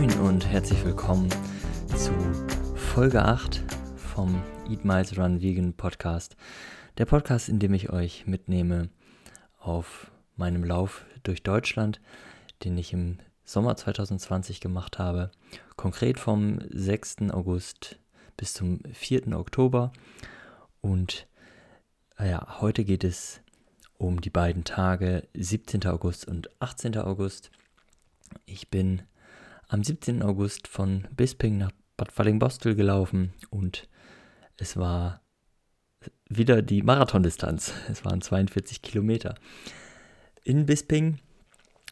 Moin und herzlich willkommen zu Folge 8 vom Eat Miles Run Vegan Podcast. Der Podcast, in dem ich euch mitnehme auf meinem Lauf durch Deutschland, den ich im Sommer 2020 gemacht habe. Konkret vom 6. August bis zum 4. Oktober. Und äh, ja, heute geht es um die beiden Tage 17. August und 18. August. Ich bin am 17. August von Bisping nach Bad Fallingbostel gelaufen und es war wieder die Marathondistanz. Es waren 42 Kilometer. In Bisping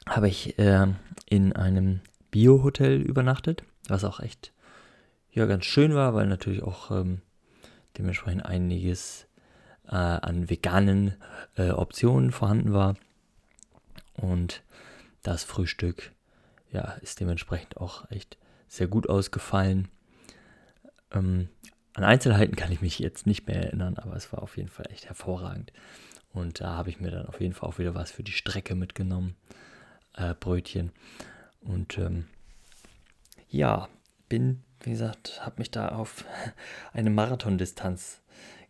habe ich äh, in einem Bio-Hotel übernachtet, was auch echt ja ganz schön war, weil natürlich auch ähm, dementsprechend einiges äh, an veganen äh, Optionen vorhanden war. Und das Frühstück ja, ist dementsprechend auch echt sehr gut ausgefallen. Ähm, an Einzelheiten kann ich mich jetzt nicht mehr erinnern, aber es war auf jeden Fall echt hervorragend. Und da habe ich mir dann auf jeden Fall auch wieder was für die Strecke mitgenommen. Äh, Brötchen. Und ähm, ja, bin, wie gesagt, habe mich da auf eine Marathondistanz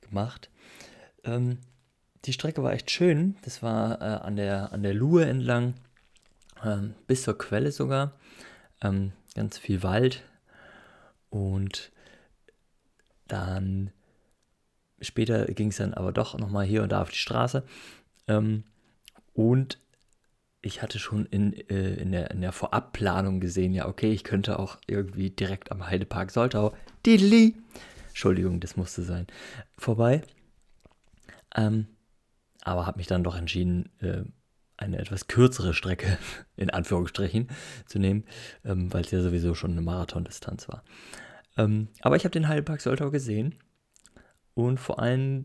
gemacht. Ähm, die Strecke war echt schön. Das war äh, an, der, an der Luhe entlang, ähm, bis zur Quelle sogar. Ähm, ganz viel Wald. Und dann später ging es dann aber doch nochmal hier und da auf die Straße. Ähm, und ich hatte schon in, äh, in, der, in der Vorabplanung gesehen, ja, okay, ich könnte auch irgendwie direkt am Heidepark Soltau, Didli, Entschuldigung, das musste sein, vorbei. Ähm, aber habe mich dann doch entschieden, äh, eine etwas kürzere Strecke, in Anführungsstrichen, zu nehmen, ähm, weil es ja sowieso schon eine Marathondistanz war. Ähm, aber ich habe den Heidepark Soltau gesehen und vor allem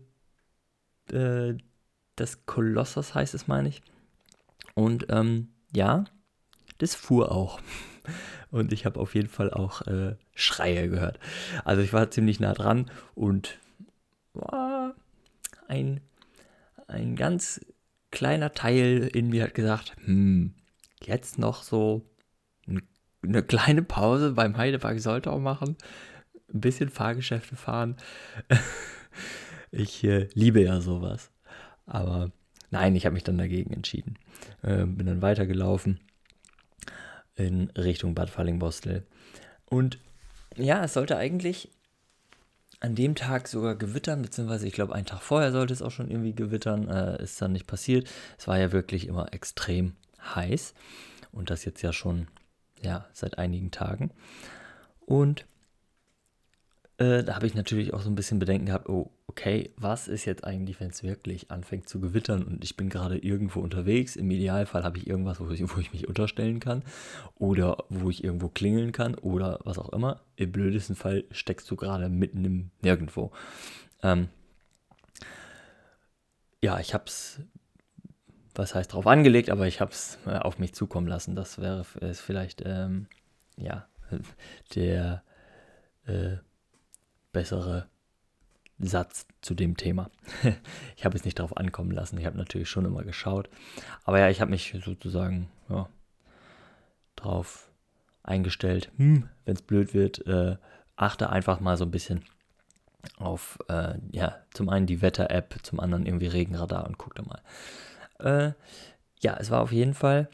äh, das Kolossos heißt es, meine ich. Und ähm, ja, das fuhr auch. Und ich habe auf jeden Fall auch äh, Schreie gehört. Also ich war ziemlich nah dran und war ein, ein ganz kleiner Teil in mir hat gesagt, hm, jetzt noch so eine kleine Pause beim Heidepark sollte auch machen. Ein bisschen Fahrgeschäfte fahren. ich äh, liebe ja sowas. Aber nein, ich habe mich dann dagegen entschieden. Äh, bin dann weitergelaufen in Richtung Bad Fallingbostel. Und ja, es sollte eigentlich an dem Tag sogar gewittern, beziehungsweise ich glaube, einen Tag vorher sollte es auch schon irgendwie gewittern. Äh, ist dann nicht passiert. Es war ja wirklich immer extrem heiß. Und das jetzt ja schon ja, seit einigen Tagen. Und äh, da habe ich natürlich auch so ein bisschen Bedenken gehabt, oh, okay, was ist jetzt eigentlich, wenn es wirklich anfängt zu gewittern und ich bin gerade irgendwo unterwegs? Im Idealfall habe ich irgendwas, wo ich, wo ich mich unterstellen kann oder wo ich irgendwo klingeln kann oder was auch immer. Im blödesten Fall steckst du gerade mitten im Nirgendwo. Ähm, ja, ich habe es was heißt drauf angelegt, aber ich habe es äh, auf mich zukommen lassen. Das wäre vielleicht ähm, ja der äh, bessere Satz zu dem Thema. ich habe es nicht darauf ankommen lassen. Ich habe natürlich schon immer geschaut, aber ja, ich habe mich sozusagen ja, drauf eingestellt. Hm, Wenn es blöd wird, äh, achte einfach mal so ein bisschen auf äh, ja zum einen die Wetter-App, zum anderen irgendwie Regenradar und guck da mal. Äh, ja, es war auf jeden Fall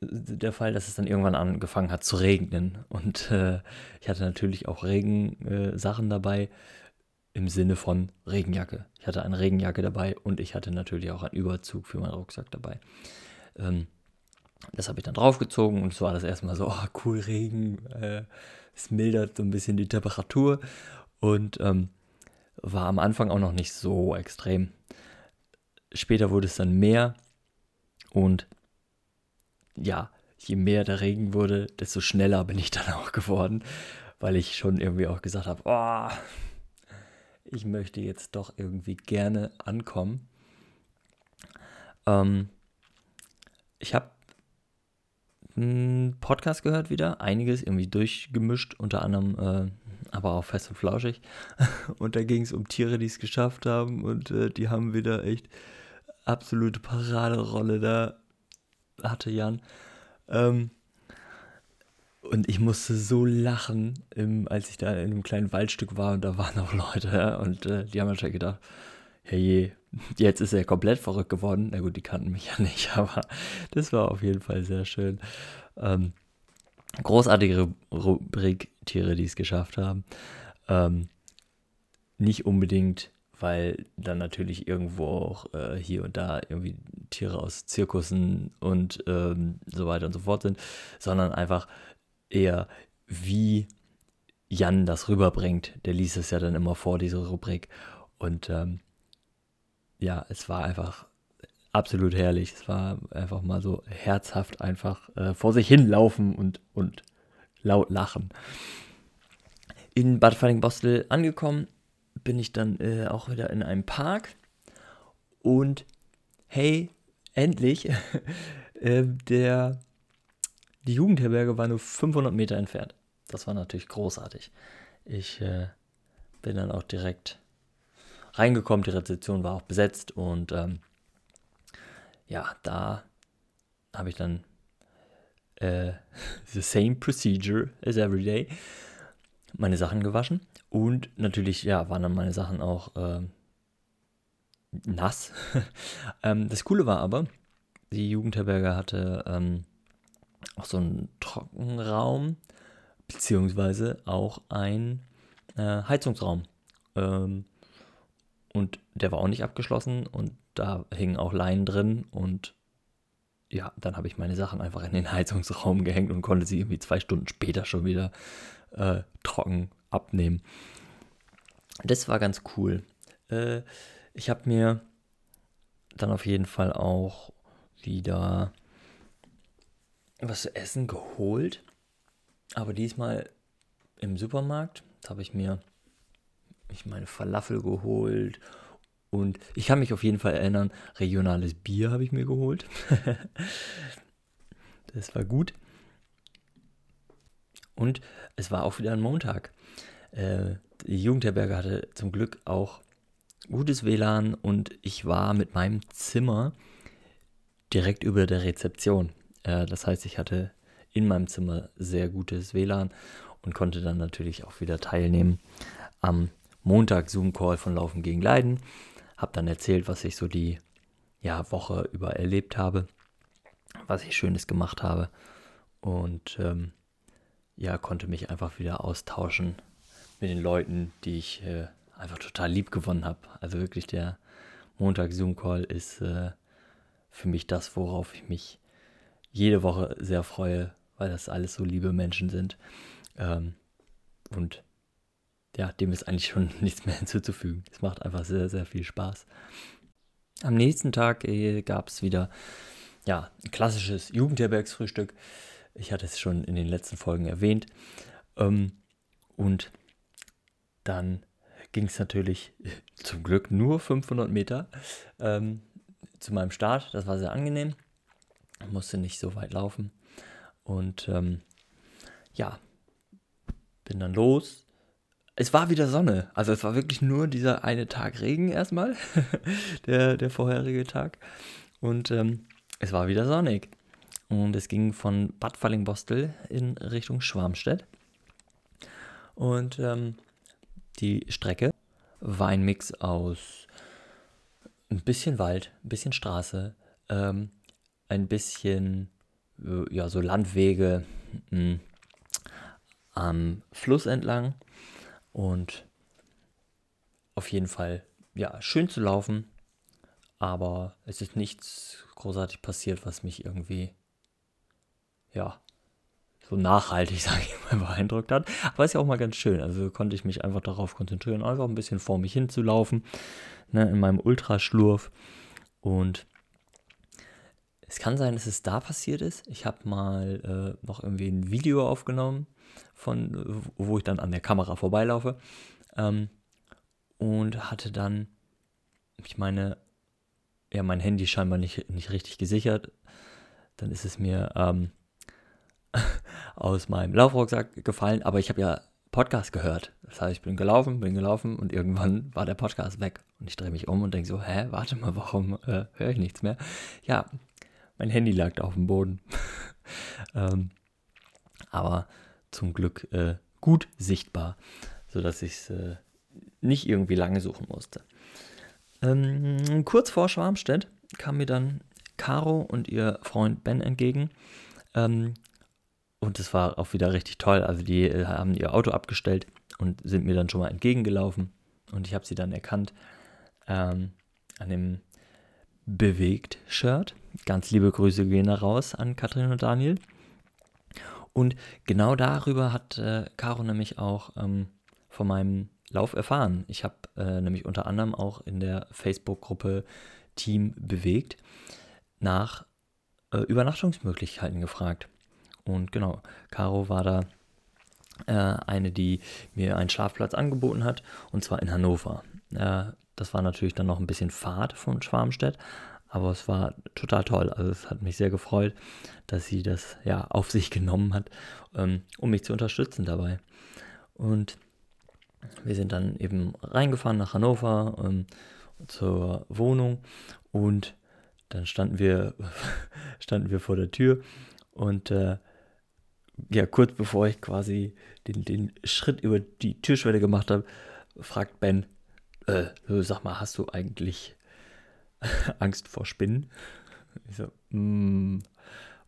der Fall, dass es dann irgendwann angefangen hat zu regnen. Und äh, ich hatte natürlich auch Regensachen äh, dabei im Sinne von Regenjacke. Ich hatte eine Regenjacke dabei und ich hatte natürlich auch einen Überzug für meinen Rucksack dabei. Ähm, das habe ich dann draufgezogen und es war das erstmal so, oh, cool, Regen, äh, es mildert so ein bisschen die Temperatur und ähm, war am Anfang auch noch nicht so extrem. Später wurde es dann mehr und ja, je mehr der Regen wurde, desto schneller bin ich dann auch geworden, weil ich schon irgendwie auch gesagt habe, oh, ich möchte jetzt doch irgendwie gerne ankommen. Ähm, ich habe einen Podcast gehört wieder, einiges irgendwie durchgemischt, unter anderem äh, aber auch fest und flauschig. Und da ging es um Tiere, die es geschafft haben und äh, die haben wieder echt absolute Paraderolle da hatte Jan. Ähm, Und ich musste so lachen, im, als ich da in einem kleinen Waldstück war und da waren auch Leute. Ja, und äh, die haben wahrscheinlich gedacht, hey, jetzt ist er komplett verrückt geworden. Na gut, die kannten mich ja nicht, aber das war auf jeden Fall sehr schön. Ähm, großartige Rubrik Tiere, die es geschafft haben. Ähm, nicht unbedingt, weil dann natürlich irgendwo auch äh, hier und da irgendwie Tiere aus Zirkussen und ähm, so weiter und so fort sind, sondern einfach eher, wie Jan das rüberbringt. Der liest es ja dann immer vor, diese Rubrik. Und ähm, ja, es war einfach absolut herrlich. Es war einfach mal so herzhaft einfach äh, vor sich hinlaufen und, und laut lachen. In Bad Falling-Bostel angekommen, bin ich dann äh, auch wieder in einem Park und hey, endlich, äh, der, die Jugendherberge war nur 500 Meter entfernt. Das war natürlich großartig. Ich äh, bin dann auch direkt reingekommen, die Rezeption war auch besetzt und ähm, ja, da habe ich dann äh, the same procedure as every day meine Sachen gewaschen und natürlich, ja, waren dann meine Sachen auch äh, nass. ähm, das Coole war aber, die Jugendherberge hatte ähm, auch so einen Trockenraum, beziehungsweise auch ein äh, Heizungsraum. Ähm, und der war auch nicht abgeschlossen und da hingen auch Leinen drin und ja, dann habe ich meine Sachen einfach in den Heizungsraum gehängt und konnte sie irgendwie zwei Stunden später schon wieder äh, trocken abnehmen. Das war ganz cool. Äh, ich habe mir dann auf jeden Fall auch wieder was zu essen geholt. Aber diesmal im Supermarkt. Habe ich mir ich meine Falafel geholt und ich kann mich auf jeden Fall erinnern, regionales Bier habe ich mir geholt. das war gut. Und es war auch wieder ein Montag. Äh, die Jugendherberge hatte zum Glück auch gutes WLAN und ich war mit meinem Zimmer direkt über der Rezeption. Äh, das heißt, ich hatte in meinem Zimmer sehr gutes WLAN und konnte dann natürlich auch wieder teilnehmen am Montag Zoom-Call von Laufen gegen Leiden. Habe dann erzählt, was ich so die ja, Woche über erlebt habe, was ich Schönes gemacht habe und ähm, ja, konnte mich einfach wieder austauschen mit den Leuten, die ich äh, einfach total lieb gewonnen habe. Also wirklich der Montag Zoom-Call ist äh, für mich das, worauf ich mich jede Woche sehr freue, weil das alles so liebe Menschen sind. Ähm, und ja, dem ist eigentlich schon nichts mehr hinzuzufügen. Es macht einfach sehr, sehr viel Spaß. Am nächsten Tag äh, gab es wieder ja, ein klassisches Jugendherbergsfrühstück. Ich hatte es schon in den letzten Folgen erwähnt. Ähm, und dann ging es natürlich zum Glück nur 500 Meter ähm, zu meinem Start. Das war sehr angenehm. Ich musste nicht so weit laufen. Und ähm, ja, bin dann los, es war wieder Sonne. Also es war wirklich nur dieser eine Tag Regen erstmal, der, der vorherige Tag. Und ähm, es war wieder sonnig. Und es ging von Bad Fallingbostel in Richtung Schwarmstedt. Und ähm, die Strecke war ein Mix aus ein bisschen Wald, ein bisschen Straße, ähm, ein bisschen äh, ja, so Landwege mh, hm, am Fluss entlang und auf jeden Fall, ja, schön zu laufen, aber es ist nichts großartig passiert, was mich irgendwie, ja, so nachhaltig, sage ich mal, beeindruckt hat. Aber ist ja auch mal ganz schön. Also konnte ich mich einfach darauf konzentrieren, einfach ein bisschen vor mich hinzulaufen, ne, in meinem Ultraschlurf. Und es kann sein, dass es da passiert ist. Ich habe mal äh, noch irgendwie ein Video aufgenommen von, wo ich dann an der Kamera vorbeilaufe. Ähm, und hatte dann, ich meine, ja, mein Handy scheinbar nicht, nicht richtig gesichert. Dann ist es mir ähm, aus meinem Laufrucksack gefallen, aber ich habe ja Podcast gehört. Das heißt, ich bin gelaufen, bin gelaufen und irgendwann war der Podcast weg. Und ich drehe mich um und denke so, hä, warte mal, warum äh, höre ich nichts mehr? Ja, mein Handy lag da auf dem Boden. ähm, aber zum Glück äh, gut sichtbar, sodass ich es äh, nicht irgendwie lange suchen musste. Ähm, kurz vor Schwarmstedt kam mir dann Caro und ihr Freund Ben entgegen. Ähm, und es war auch wieder richtig toll. Also die äh, haben ihr Auto abgestellt und sind mir dann schon mal entgegengelaufen. Und ich habe sie dann erkannt ähm, an dem Bewegt-Shirt. Ganz liebe Grüße gehen da raus an Katrin und Daniel. Und genau darüber hat äh, Caro nämlich auch ähm, von meinem Lauf erfahren. Ich habe äh, nämlich unter anderem auch in der Facebook-Gruppe Team bewegt nach äh, Übernachtungsmöglichkeiten gefragt. Und genau, Caro war da äh, eine, die mir einen Schlafplatz angeboten hat, und zwar in Hannover. Äh, das war natürlich dann noch ein bisschen Fahrt von Schwarmstedt, aber es war total toll. Also es hat mich sehr gefreut, dass sie das ja auf sich genommen hat, ähm, um mich zu unterstützen dabei. Und wir sind dann eben reingefahren nach Hannover ähm, zur Wohnung und dann standen wir, standen wir vor der Tür und äh, ja, kurz bevor ich quasi den, den Schritt über die Türschwelle gemacht habe, fragt Ben, äh, sag mal, hast du eigentlich Angst vor Spinnen? Ich so, mm,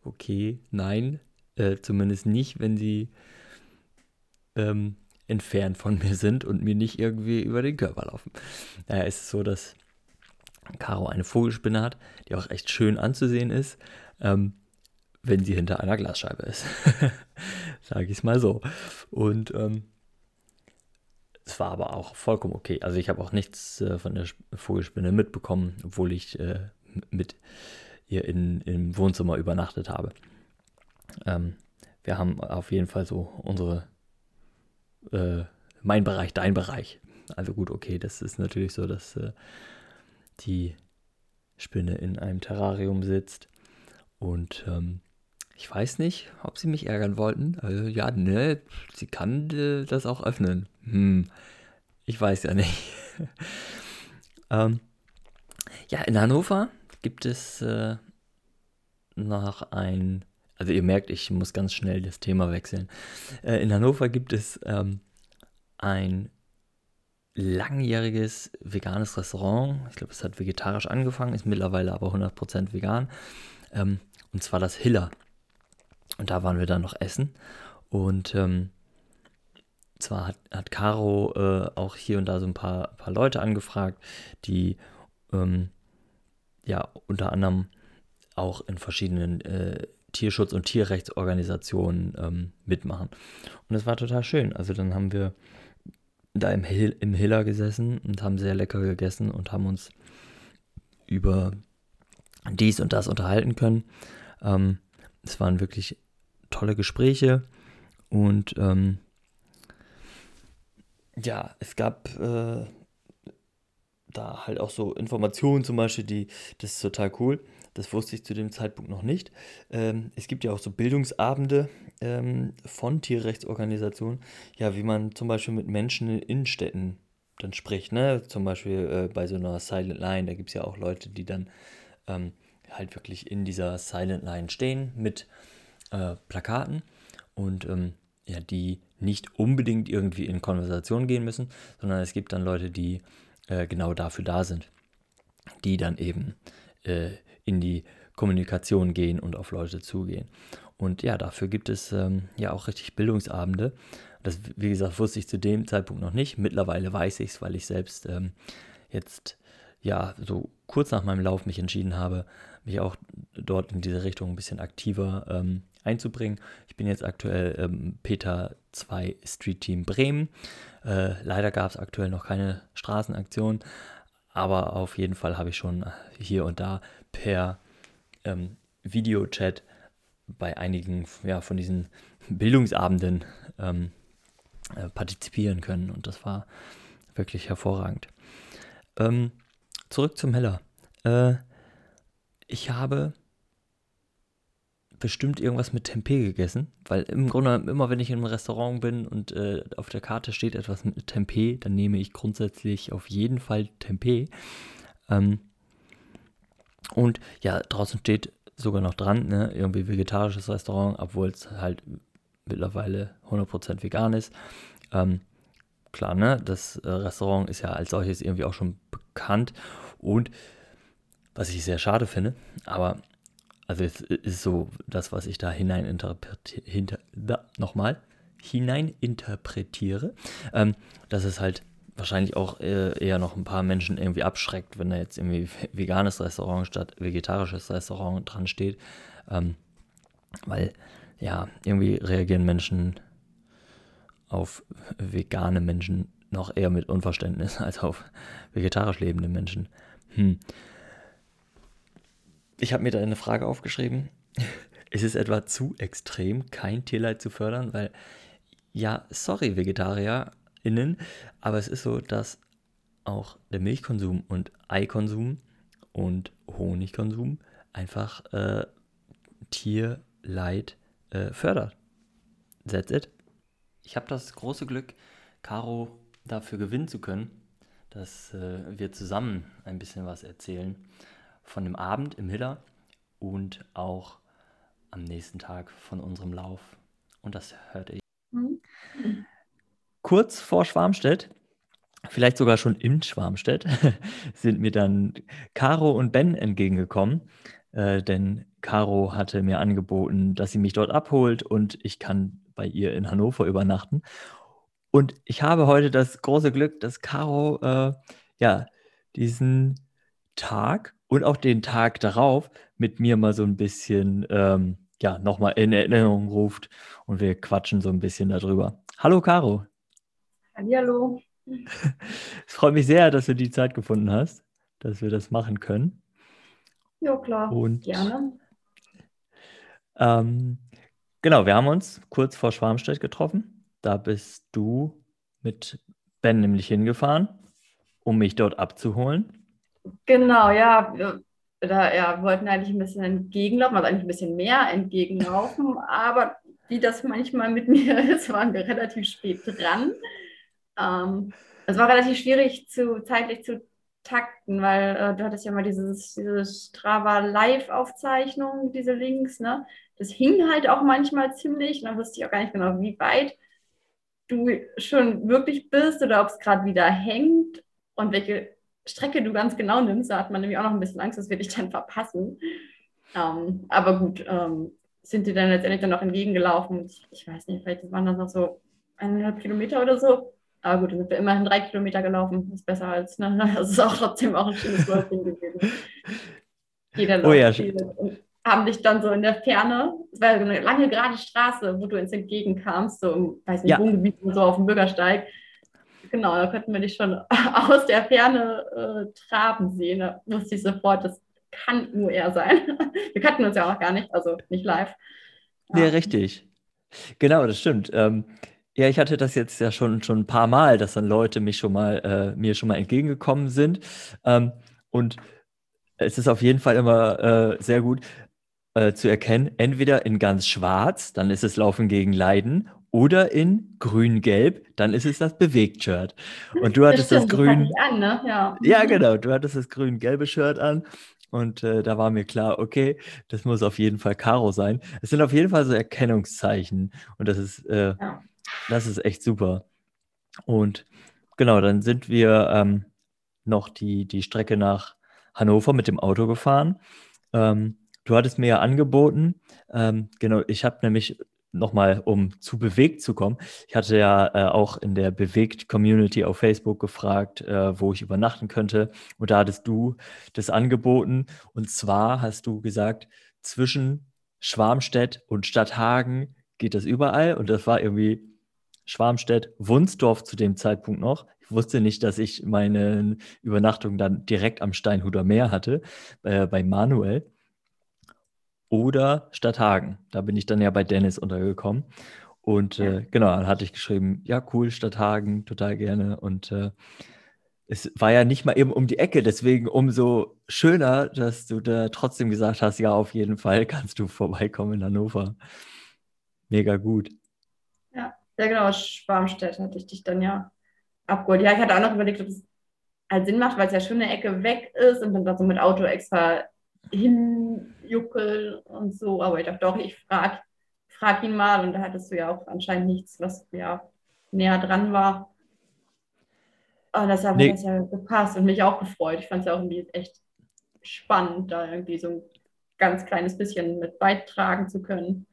okay, nein, äh, zumindest nicht, wenn sie ähm, entfernt von mir sind und mir nicht irgendwie über den Körper laufen. Ist es so, dass Caro eine Vogelspinne hat, die auch echt schön anzusehen ist, ähm, wenn sie hinter einer Glasscheibe ist. Sage ich es mal so. Und ähm, es war aber auch vollkommen okay. Also ich habe auch nichts äh, von der Vogelspinne mitbekommen, obwohl ich äh, mit ihr in, im Wohnzimmer übernachtet habe. Ähm, wir haben auf jeden Fall so unsere, äh, mein Bereich, dein Bereich. Also gut, okay, das ist natürlich so, dass äh, die Spinne in einem Terrarium sitzt und ähm, ich weiß nicht, ob sie mich ärgern wollten. Also, ja, ne, sie kann äh, das auch öffnen. Hm, ich weiß ja nicht. ähm, ja, in Hannover gibt es äh, noch ein, also ihr merkt, ich muss ganz schnell das Thema wechseln. Äh, in Hannover gibt es ähm, ein langjähriges veganes Restaurant. Ich glaube, es hat vegetarisch angefangen, ist mittlerweile aber 100% vegan. Ähm, und zwar das Hiller. Und da waren wir dann noch essen. Und ähm, zwar hat, hat Caro äh, auch hier und da so ein paar, paar Leute angefragt, die ähm, ja unter anderem auch in verschiedenen äh, Tierschutz- und Tierrechtsorganisationen ähm, mitmachen. Und es war total schön. Also dann haben wir da im, Hill, im Hiller gesessen und haben sehr lecker gegessen und haben uns über dies und das unterhalten können. Ähm, es waren wirklich tolle Gespräche und ähm, ja, es gab äh, da halt auch so Informationen zum Beispiel, die, das ist total cool. Das wusste ich zu dem Zeitpunkt noch nicht. Ähm, es gibt ja auch so Bildungsabende ähm, von Tierrechtsorganisationen, ja, wie man zum Beispiel mit Menschen in Innenstädten dann spricht, ne? Zum Beispiel äh, bei so einer Silent Line, da gibt es ja auch Leute, die dann ähm, halt wirklich in dieser Silent Line stehen mit äh, Plakaten und ähm, ja, die nicht unbedingt irgendwie in Konversation gehen müssen, sondern es gibt dann Leute, die äh, genau dafür da sind, die dann eben äh, in die Kommunikation gehen und auf Leute zugehen. Und ja, dafür gibt es ähm, ja auch richtig Bildungsabende. Das, wie gesagt, wusste ich zu dem Zeitpunkt noch nicht. Mittlerweile weiß ich es, weil ich selbst ähm, jetzt ja so kurz nach meinem Lauf mich entschieden habe, mich auch dort in diese Richtung ein bisschen aktiver ähm, einzubringen. Ich bin jetzt aktuell ähm, Peter 2 Street Team Bremen. Äh, leider gab es aktuell noch keine Straßenaktion, aber auf jeden Fall habe ich schon hier und da per ähm, Videochat bei einigen ja, von diesen Bildungsabenden ähm, äh, partizipieren können und das war wirklich hervorragend. Ähm, zurück zum Heller. Äh, ich habe bestimmt irgendwas mit Tempeh gegessen, weil im Grunde immer, wenn ich in einem Restaurant bin und äh, auf der Karte steht etwas mit Tempeh, dann nehme ich grundsätzlich auf jeden Fall Tempeh. Ähm, und ja, draußen steht sogar noch dran, ne, irgendwie vegetarisches Restaurant, obwohl es halt mittlerweile 100% vegan ist. Ähm, klar, ne, das äh, Restaurant ist ja als solches irgendwie auch schon bekannt und was ich sehr schade finde, aber also es ist so das, was ich da hinein interpretiere, hinter, da, nochmal, hinein interpretiere, ähm, dass es halt wahrscheinlich auch äh, eher noch ein paar Menschen irgendwie abschreckt, wenn da jetzt irgendwie veganes Restaurant statt vegetarisches Restaurant dran steht. Ähm, weil ja, irgendwie reagieren Menschen auf vegane Menschen noch eher mit Unverständnis als auf vegetarisch lebende Menschen. Hm. Ich habe mir da eine Frage aufgeschrieben. Ist es etwa zu extrem, kein Tierleid zu fördern? Weil, ja, sorry, VegetarierInnen, aber es ist so, dass auch der Milchkonsum und Eikonsum und Honigkonsum einfach äh, Tierleid äh, fördert. That's it. Ich habe das große Glück, Caro dafür gewinnen zu können, dass äh, wir zusammen ein bisschen was erzählen von dem Abend im Hiller und auch am nächsten Tag von unserem Lauf. Und das hörte ich. Mhm. Kurz vor Schwarmstedt, vielleicht sogar schon im Schwarmstedt, sind mir dann Caro und Ben entgegengekommen, äh, denn Caro hatte mir angeboten, dass sie mich dort abholt und ich kann bei ihr in Hannover übernachten. Und ich habe heute das große Glück, dass Caro äh, ja diesen Tag und auch den Tag darauf mit mir mal so ein bisschen ähm, ja nochmal in Erinnerung ruft und wir quatschen so ein bisschen darüber. Hallo Caro. Hallo. Es freut mich sehr, dass du die Zeit gefunden hast, dass wir das machen können. Ja, klar. Und gerne. Ähm, genau, wir haben uns kurz vor Schwarmstedt getroffen. Da bist du mit Ben nämlich hingefahren, um mich dort abzuholen. Genau, ja. Wir, da, ja, wir wollten eigentlich ein bisschen entgegenlaufen, also eigentlich ein bisschen mehr entgegenlaufen, aber wie das manchmal mit mir ist, waren wir relativ spät dran. Ähm, es war relativ schwierig zu, zeitlich zu takten, weil äh, du hattest ja mal dieses, diese Strava Live-Aufzeichnung, diese Links, ne? Das hing halt auch manchmal ziemlich, und dann wusste ich auch gar nicht genau, wie weit du schon wirklich bist oder ob es gerade wieder hängt und welche Strecke du ganz genau nimmst. Da hat man nämlich auch noch ein bisschen Angst, dass wir dich dann verpassen. Ähm, aber gut, ähm, sind die dann letztendlich dann noch entgegengelaufen. Ich, ich weiß nicht, vielleicht waren das noch so eineinhalb Kilometer oder so. Aber gut, dann sind wir immerhin drei Kilometer gelaufen. Ist besser als, ne? Das ist auch trotzdem auch ein schönes Läufchen gewesen. Jeder oh, ja. Und haben dich dann so in der Ferne, es war eine lange gerade Straße, wo du uns entgegenkamst, so im, weiß nicht, ja. Wohngebiet und so auf dem Bürgersteig. Genau, da konnten wir dich schon aus der Ferne äh, traben sehen. Da wusste ich sofort, das kann nur er sein. Wir kannten uns ja auch gar nicht, also nicht live. Ja, ja richtig. Genau, das stimmt. Ähm, ja, ich hatte das jetzt ja schon, schon ein paar Mal, dass dann Leute mich schon mal, äh, mir schon mal entgegengekommen sind. Ähm, und es ist auf jeden Fall immer äh, sehr gut äh, zu erkennen, entweder in ganz schwarz, dann ist es Laufen gegen Leiden, oder in grün-gelb, dann ist es das Bewegt-Shirt. Und du hattest das, stimmt, das grün. Das an, ne? ja. ja, genau. Du hattest das grün-gelbe Shirt an. Und äh, da war mir klar, okay, das muss auf jeden Fall Karo sein. Es sind auf jeden Fall so Erkennungszeichen. Und das ist äh, ja. Das ist echt super. Und genau, dann sind wir ähm, noch die, die Strecke nach Hannover mit dem Auto gefahren. Ähm, du hattest mir ja angeboten, ähm, genau, ich habe nämlich nochmal, um zu bewegt zu kommen, ich hatte ja äh, auch in der Bewegt-Community auf Facebook gefragt, äh, wo ich übernachten könnte. Und da hattest du das angeboten. Und zwar hast du gesagt, zwischen Schwarmstedt und Stadthagen geht das überall. Und das war irgendwie Schwarmstedt, Wunsdorf zu dem Zeitpunkt noch. Ich wusste nicht, dass ich meine Übernachtung dann direkt am Steinhuder Meer hatte, äh, bei Manuel. Oder Stadthagen. Da bin ich dann ja bei Dennis untergekommen. Und äh, genau, dann hatte ich geschrieben, ja, cool, Stadthagen, total gerne. Und äh, es war ja nicht mal eben um die Ecke, deswegen umso schöner, dass du da trotzdem gesagt hast, ja, auf jeden Fall kannst du vorbeikommen in Hannover. Mega gut. Ja, genau, Schwarmstedt hatte ich dich dann ja abgeholt. Ja, ich hatte auch noch überlegt, ob es halt Sinn macht, weil es ja schon eine Ecke weg ist und dann da so mit Auto extra hinjuckeln und so. Aber ich dachte doch, ich frage frag ihn mal. Und da hattest du ja auch anscheinend nichts, was ja näher dran war. Und deshalb nee. hat das ja gepasst und mich auch gefreut. Ich fand es ja auch irgendwie echt spannend, da irgendwie so ein ganz kleines bisschen mit beitragen zu können.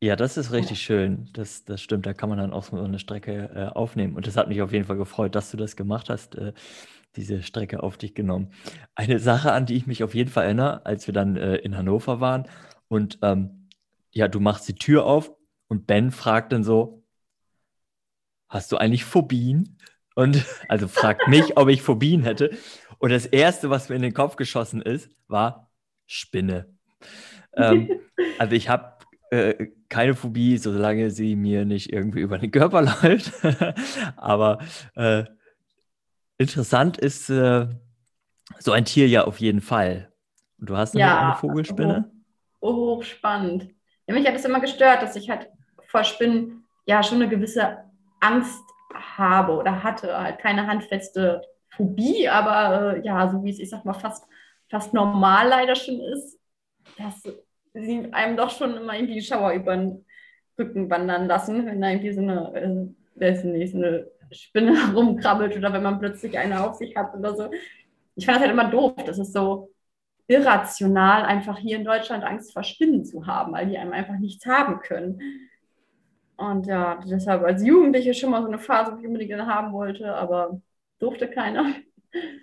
Ja, das ist richtig schön. Das, das stimmt. Da kann man dann auch so eine Strecke äh, aufnehmen. Und das hat mich auf jeden Fall gefreut, dass du das gemacht hast, äh, diese Strecke auf dich genommen. Eine Sache, an die ich mich auf jeden Fall erinnere, als wir dann äh, in Hannover waren und ähm, ja, du machst die Tür auf und Ben fragt dann so, hast du eigentlich Phobien? Und also fragt mich, ob ich Phobien hätte. Und das Erste, was mir in den Kopf geschossen ist, war Spinne. Ähm, also ich habe äh, keine Phobie, solange sie mir nicht irgendwie über den Körper läuft. Aber äh, interessant ist äh, so ein Tier ja auf jeden Fall. Und du hast ja, eine Vogelspinne? Hochspannend. Ja, mich hat es immer gestört, dass ich halt vor Spinnen ja schon eine gewisse Angst habe oder hatte. Halt keine handfeste Phobie, aber äh, ja, so wie es, ich sag mal, fast, fast normal leider schon ist, dass sie einem doch schon immer irgendwie Schauer über den Rücken wandern lassen, wenn da irgendwie so eine, äh, weiß nicht, so eine Spinne rumkrabbelt oder wenn man plötzlich eine auf sich hat oder so. Ich fand das halt immer doof. Das ist so irrational, einfach hier in Deutschland Angst vor Spinnen zu haben, weil die einem einfach nichts haben können. Und ja, deshalb als Jugendliche schon mal so eine Phase, wo ich unbedingt haben wollte, aber durfte keiner.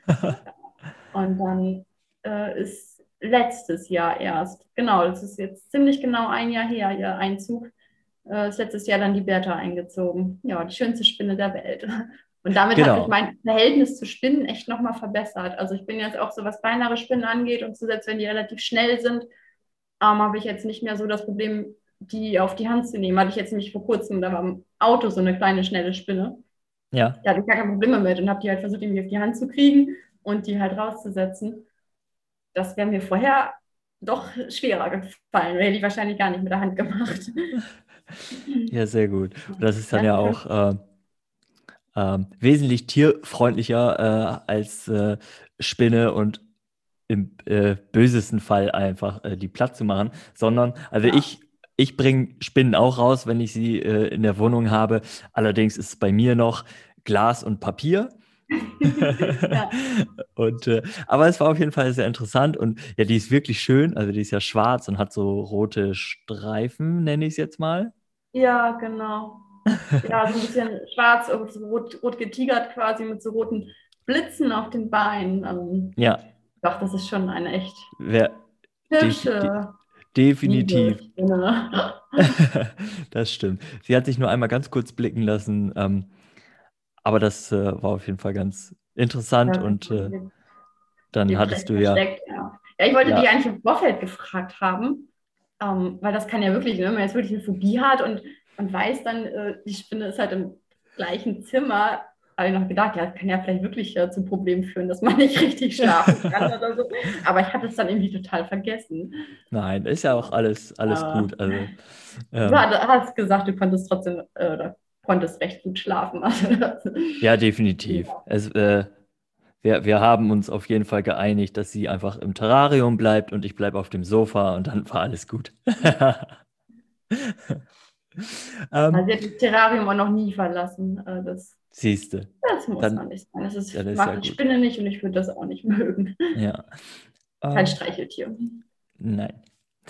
Und dann äh, ist letztes Jahr erst, genau, das ist jetzt ziemlich genau ein Jahr her, ihr Einzug, äh, ist letztes Jahr dann die Bertha eingezogen. Ja, die schönste Spinne der Welt. Und damit genau. hat sich mein Verhältnis zu Spinnen echt nochmal verbessert. Also ich bin jetzt auch so, was kleinere Spinnen angeht und zusätzlich, wenn die relativ schnell sind, ähm, habe ich jetzt nicht mehr so das Problem, die auf die Hand zu nehmen. Hatte ich jetzt nämlich vor kurzem, da war im Auto so eine kleine, schnelle Spinne. Ja. Da hatte ich gar keine Probleme mit und habe die halt versucht, irgendwie auf die Hand zu kriegen und die halt rauszusetzen. Das wäre mir vorher doch schwerer gefallen. Hätte ich wahrscheinlich gar nicht mit der Hand gemacht. Ja, sehr gut. Und das ist dann ja auch äh, äh, wesentlich tierfreundlicher äh, als äh, Spinne und im äh, bösesten Fall einfach äh, die platt zu machen, sondern, also ja. ich ich bringe Spinnen auch raus, wenn ich sie in der Wohnung habe. Allerdings ist es bei mir noch Glas und Papier. und, äh, aber es war auf jeden Fall sehr interessant und ja, die ist wirklich schön. Also die ist ja schwarz und hat so rote Streifen, nenne ich es jetzt mal. Ja, genau. Ja, so ein bisschen schwarz, so rot, rot getigert quasi mit so roten Blitzen auf den Beinen. Also, ja. Doch, das ist schon eine echt Wer, hübsche. Definitiv. das stimmt. Sie hat sich nur einmal ganz kurz blicken lassen, ähm, aber das äh, war auf jeden Fall ganz interessant ja, und äh, dann hattest du ja, ja. ja. ich wollte ja. die eigentlich im Vorfeld gefragt haben, ähm, weil das kann ja wirklich, ne, wenn man jetzt wirklich eine Phobie hat und, und weiß dann, äh, die Spinne ist halt im gleichen Zimmer, habe ich noch gedacht, ja, das kann ja vielleicht wirklich äh, zu Problemen führen, dass man nicht richtig schlafen kann oder so. Aber ich hatte es dann irgendwie total vergessen. Nein, ist ja auch alles, alles gut. Also, ähm, du hast gesagt, du konntest trotzdem äh, oder konntest recht gut schlafen. ja, definitiv. Ja. Es, äh, wir, wir haben uns auf jeden Fall geeinigt, dass sie einfach im Terrarium bleibt und ich bleibe auf dem Sofa und dann war alles gut. ähm, also sie hat das Terrarium auch noch nie verlassen. Äh, das Siehste. Das muss dann, man nicht sein. Das ist, dann ist mag ja die Spinne nicht und ich würde das auch nicht mögen. Ja. Kein ähm, Streicheltier. Nein.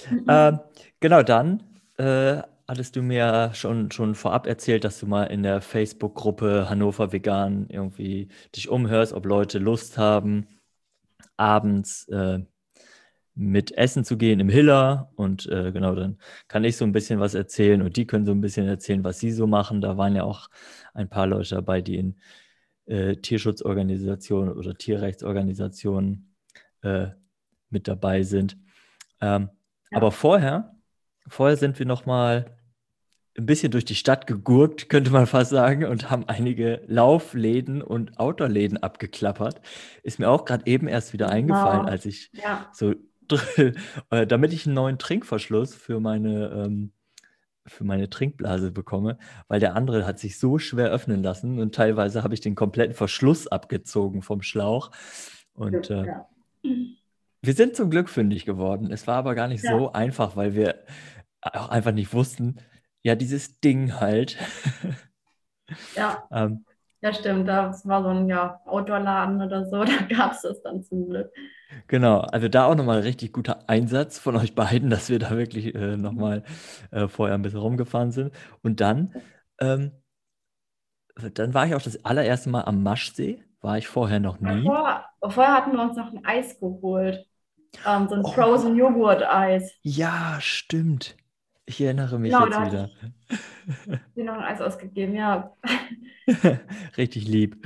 Mhm. Äh, genau, dann äh, hattest du mir schon, schon vorab erzählt, dass du mal in der Facebook-Gruppe Hannover Vegan irgendwie dich umhörst, ob Leute Lust haben, abends äh, mit Essen zu gehen im Hiller. Und äh, genau, dann kann ich so ein bisschen was erzählen und die können so ein bisschen erzählen, was sie so machen. Da waren ja auch ein paar Leute dabei, die in äh, Tierschutzorganisationen oder Tierrechtsorganisationen äh, mit dabei sind. Ähm, ja. Aber vorher, vorher sind wir noch mal ein bisschen durch die Stadt gegurkt, könnte man fast sagen, und haben einige Laufläden und Outdoor-Läden abgeklappert. Ist mir auch gerade eben erst wieder eingefallen, wow. als ich ja. so äh, damit ich einen neuen Trinkverschluss für meine, ähm, für meine Trinkblase bekomme, weil der andere hat sich so schwer öffnen lassen und teilweise habe ich den kompletten Verschluss abgezogen vom Schlauch. Und äh, ja. wir sind zum Glück fündig geworden. Es war aber gar nicht ja. so einfach, weil wir auch einfach nicht wussten, ja, dieses Ding halt. Ja, Ähm, ja, stimmt. Das war so ein ja, Outdoor-Laden oder so. Da gab es das dann zum Glück. genau, also da auch nochmal richtig guter Einsatz von euch beiden, dass wir da wirklich äh, nochmal äh, vorher ein bisschen rumgefahren sind. Und dann, ähm, dann war ich auch das allererste Mal am Maschsee. War ich vorher noch nie. Vorher, vorher hatten wir uns noch ein Eis geholt. Ähm, so ein Oh. Frozen Joghurt-Eis. Ja, stimmt. Ich erinnere mich Genau, jetzt wieder. dir noch ein Eis ausgegeben, ja. Richtig lieb.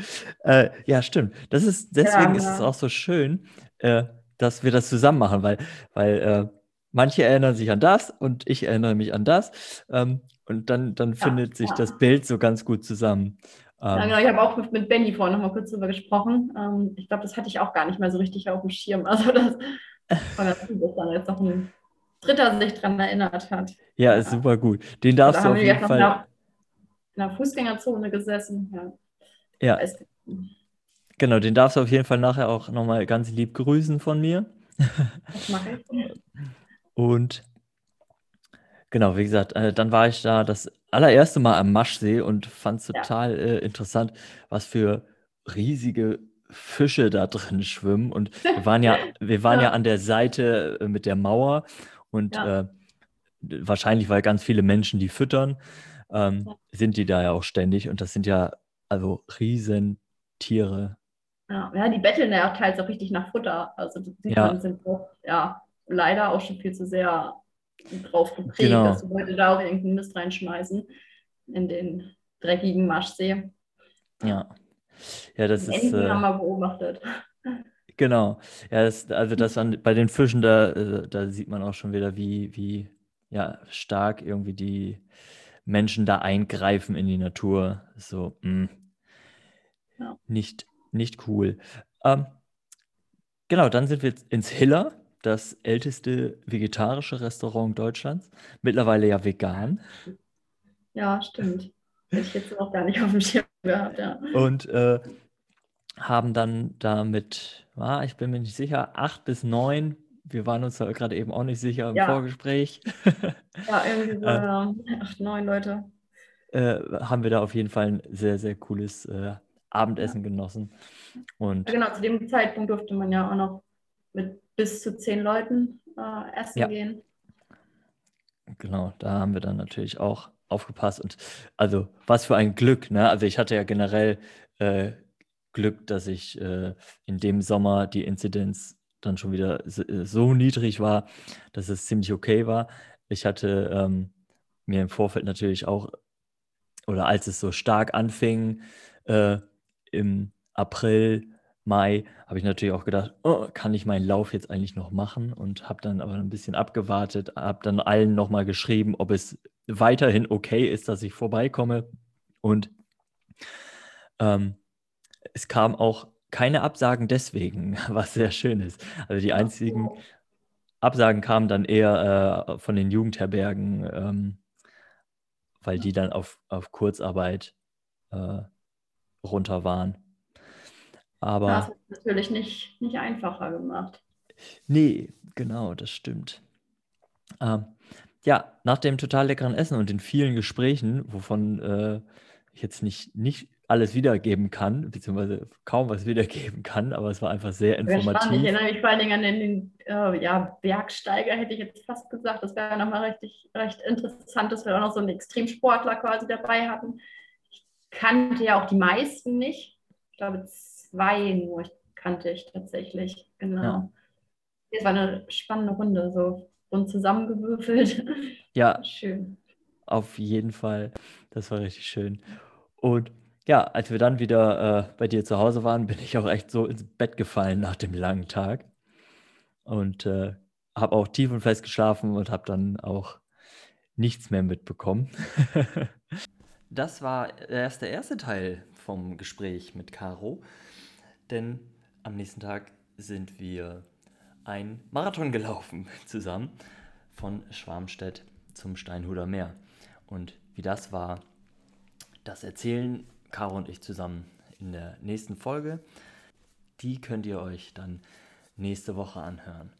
Äh, ja, stimmt. Das ist, deswegen Ja, ist es ja. auch so schön, äh, dass wir das zusammen machen, weil, weil äh, manche erinnern sich an das und ich erinnere mich an das. Ähm, und dann, dann findet sich ja. das Bild so ganz gut zusammen. Ja, Ähm, genau, ich habe auch mit, mit Benny vorhin noch mal kurz drüber gesprochen. Ähm, ich glaube, das hatte ich auch gar nicht mehr so richtig auf dem Schirm. Also das war ganz gut, dass dann jetzt noch ein Dritter sich dran erinnert hat. ja, ist super gut. Den Da darfst du haben auf jeden noch Fall. nach, in der Fußgängerzone gesessen. Ja, Ja, genau, den darfst du auf jeden Fall nachher auch nochmal ganz lieb grüßen von mir. das mache ich. Und genau, wie gesagt, äh, dann war ich da das allererste Mal am Maschsee und fand es Ja. total äh, interessant, was für riesige Fische da drin schwimmen. Und wir waren ja, wir waren ja Ja. an der Seite äh, mit der Mauer und Ja. äh, wahrscheinlich, weil ganz viele Menschen die füttern, ähm, Ja. sind die da ja auch ständig. Und das sind ja also Riesentiere. Ja, ja, die betteln ja teils auch richtig nach Futter. Also sieht Ja. sind auch, ja, leider auch schon viel zu sehr drauf geprägt, Genau. dass die Leute da auch irgendeinen Mist reinschmeißen in den dreckigen Maschsee. Ja. Ja, das Die ist. Enten Äh, haben wir beobachtet. Genau. Ja, das, also das an, bei den Fischen, da, äh, da sieht man auch schon wieder, wie, wie ja, stark irgendwie die Menschen da eingreifen in die Natur. So, mh, Ja. nicht, nicht cool. Ähm, genau, dann sind wir jetzt ins Hiller, das älteste vegetarische Restaurant Deutschlands. Mittlerweile ja vegan. Ja, stimmt. Hätte ich jetzt auch gar nicht auf dem Schirm gehabt, ja. Und äh, haben dann damit, ah, ich bin mir nicht sicher, acht bis neun. Wir waren uns da gerade eben auch nicht sicher im Ja. Vorgespräch. Ja, irgendwie so Äh. ja, acht, neun Leute. äh, haben wir da auf jeden Fall ein sehr, sehr cooles äh, Abendessen genossen. Und Ja, genau, zu dem Zeitpunkt durfte man ja auch noch mit bis zu zehn Leuten äh, essen Ja. gehen. genau, da haben wir dann natürlich auch aufgepasst. Und also, was für ein Glück, ne? Also, ich hatte ja generell äh, Glück, dass ich äh, in dem Sommer die Inzidenz dann schon wieder äh, so niedrig war, dass es ziemlich okay war. Ich hatte ähm, mir im Vorfeld natürlich auch, oder als es so stark anfing, äh, im April, Mai, habe ich natürlich auch gedacht, oh, kann ich meinen Lauf jetzt eigentlich noch machen? Und habe dann aber ein bisschen abgewartet, habe dann allen nochmal geschrieben, ob es weiterhin okay ist, dass ich vorbeikomme. Und ähm, es kam auch keine Absagen deswegen, was sehr schön ist. Also die einzigen Absagen kamen dann eher äh, von den Jugendherbergen, ähm, weil die dann auf, auf Kurzarbeit äh, runter waren. Aber Das hat es natürlich nicht, nicht einfacher gemacht. nee, genau, das stimmt. Ähm, ja, nach dem total leckeren Essen und den vielen Gesprächen, wovon äh, ich jetzt nicht, nicht alles wiedergeben kann, beziehungsweise kaum was wiedergeben kann, aber es war einfach sehr spannend. Ich informativ. erinnere mich vor allen Dingen an den, den äh, ja, Bergsteiger, hätte ich jetzt fast gesagt. Das wäre nochmal richtig, recht interessant, dass wir auch noch so einen Extremsportler quasi dabei hatten. Ich kannte ja auch die meisten nicht. Ich glaube, zwei nur kannte ich tatsächlich. Genau. Ja. Es war eine spannende Runde, so rund zusammengewürfelt. Ja, Schön. Auf jeden Fall. Das war richtig schön. Und ja, als wir dann wieder äh, bei dir zu Hause waren, bin ich auch echt so ins Bett gefallen nach dem langen Tag. Und äh, habe auch tief und fest geschlafen und habe dann auch nichts mehr mitbekommen. das war erst der erste Teil vom Gespräch mit Caro. Denn am nächsten Tag sind wir ein Marathon gelaufen zusammen von Schwarmstedt zum Steinhuder Meer. Und wie das war, das erzählen Caro und ich zusammen in der nächsten Folge. Die könnt ihr euch dann nächste Woche anhören.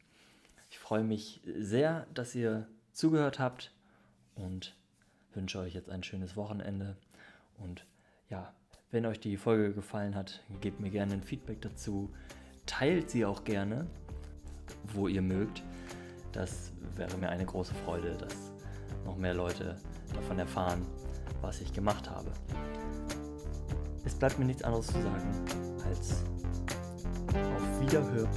Ich freue mich sehr, dass ihr zugehört habt und wünsche euch jetzt ein schönes Wochenende. Und ja, wenn euch die Folge gefallen hat, gebt mir gerne ein Feedback dazu. Teilt sie auch gerne, wo ihr mögt. Das wäre mir eine große Freude, dass noch mehr Leute davon erfahren, was ich gemacht habe. Es bleibt mir nichts anderes zu sagen als auf Wiederhören.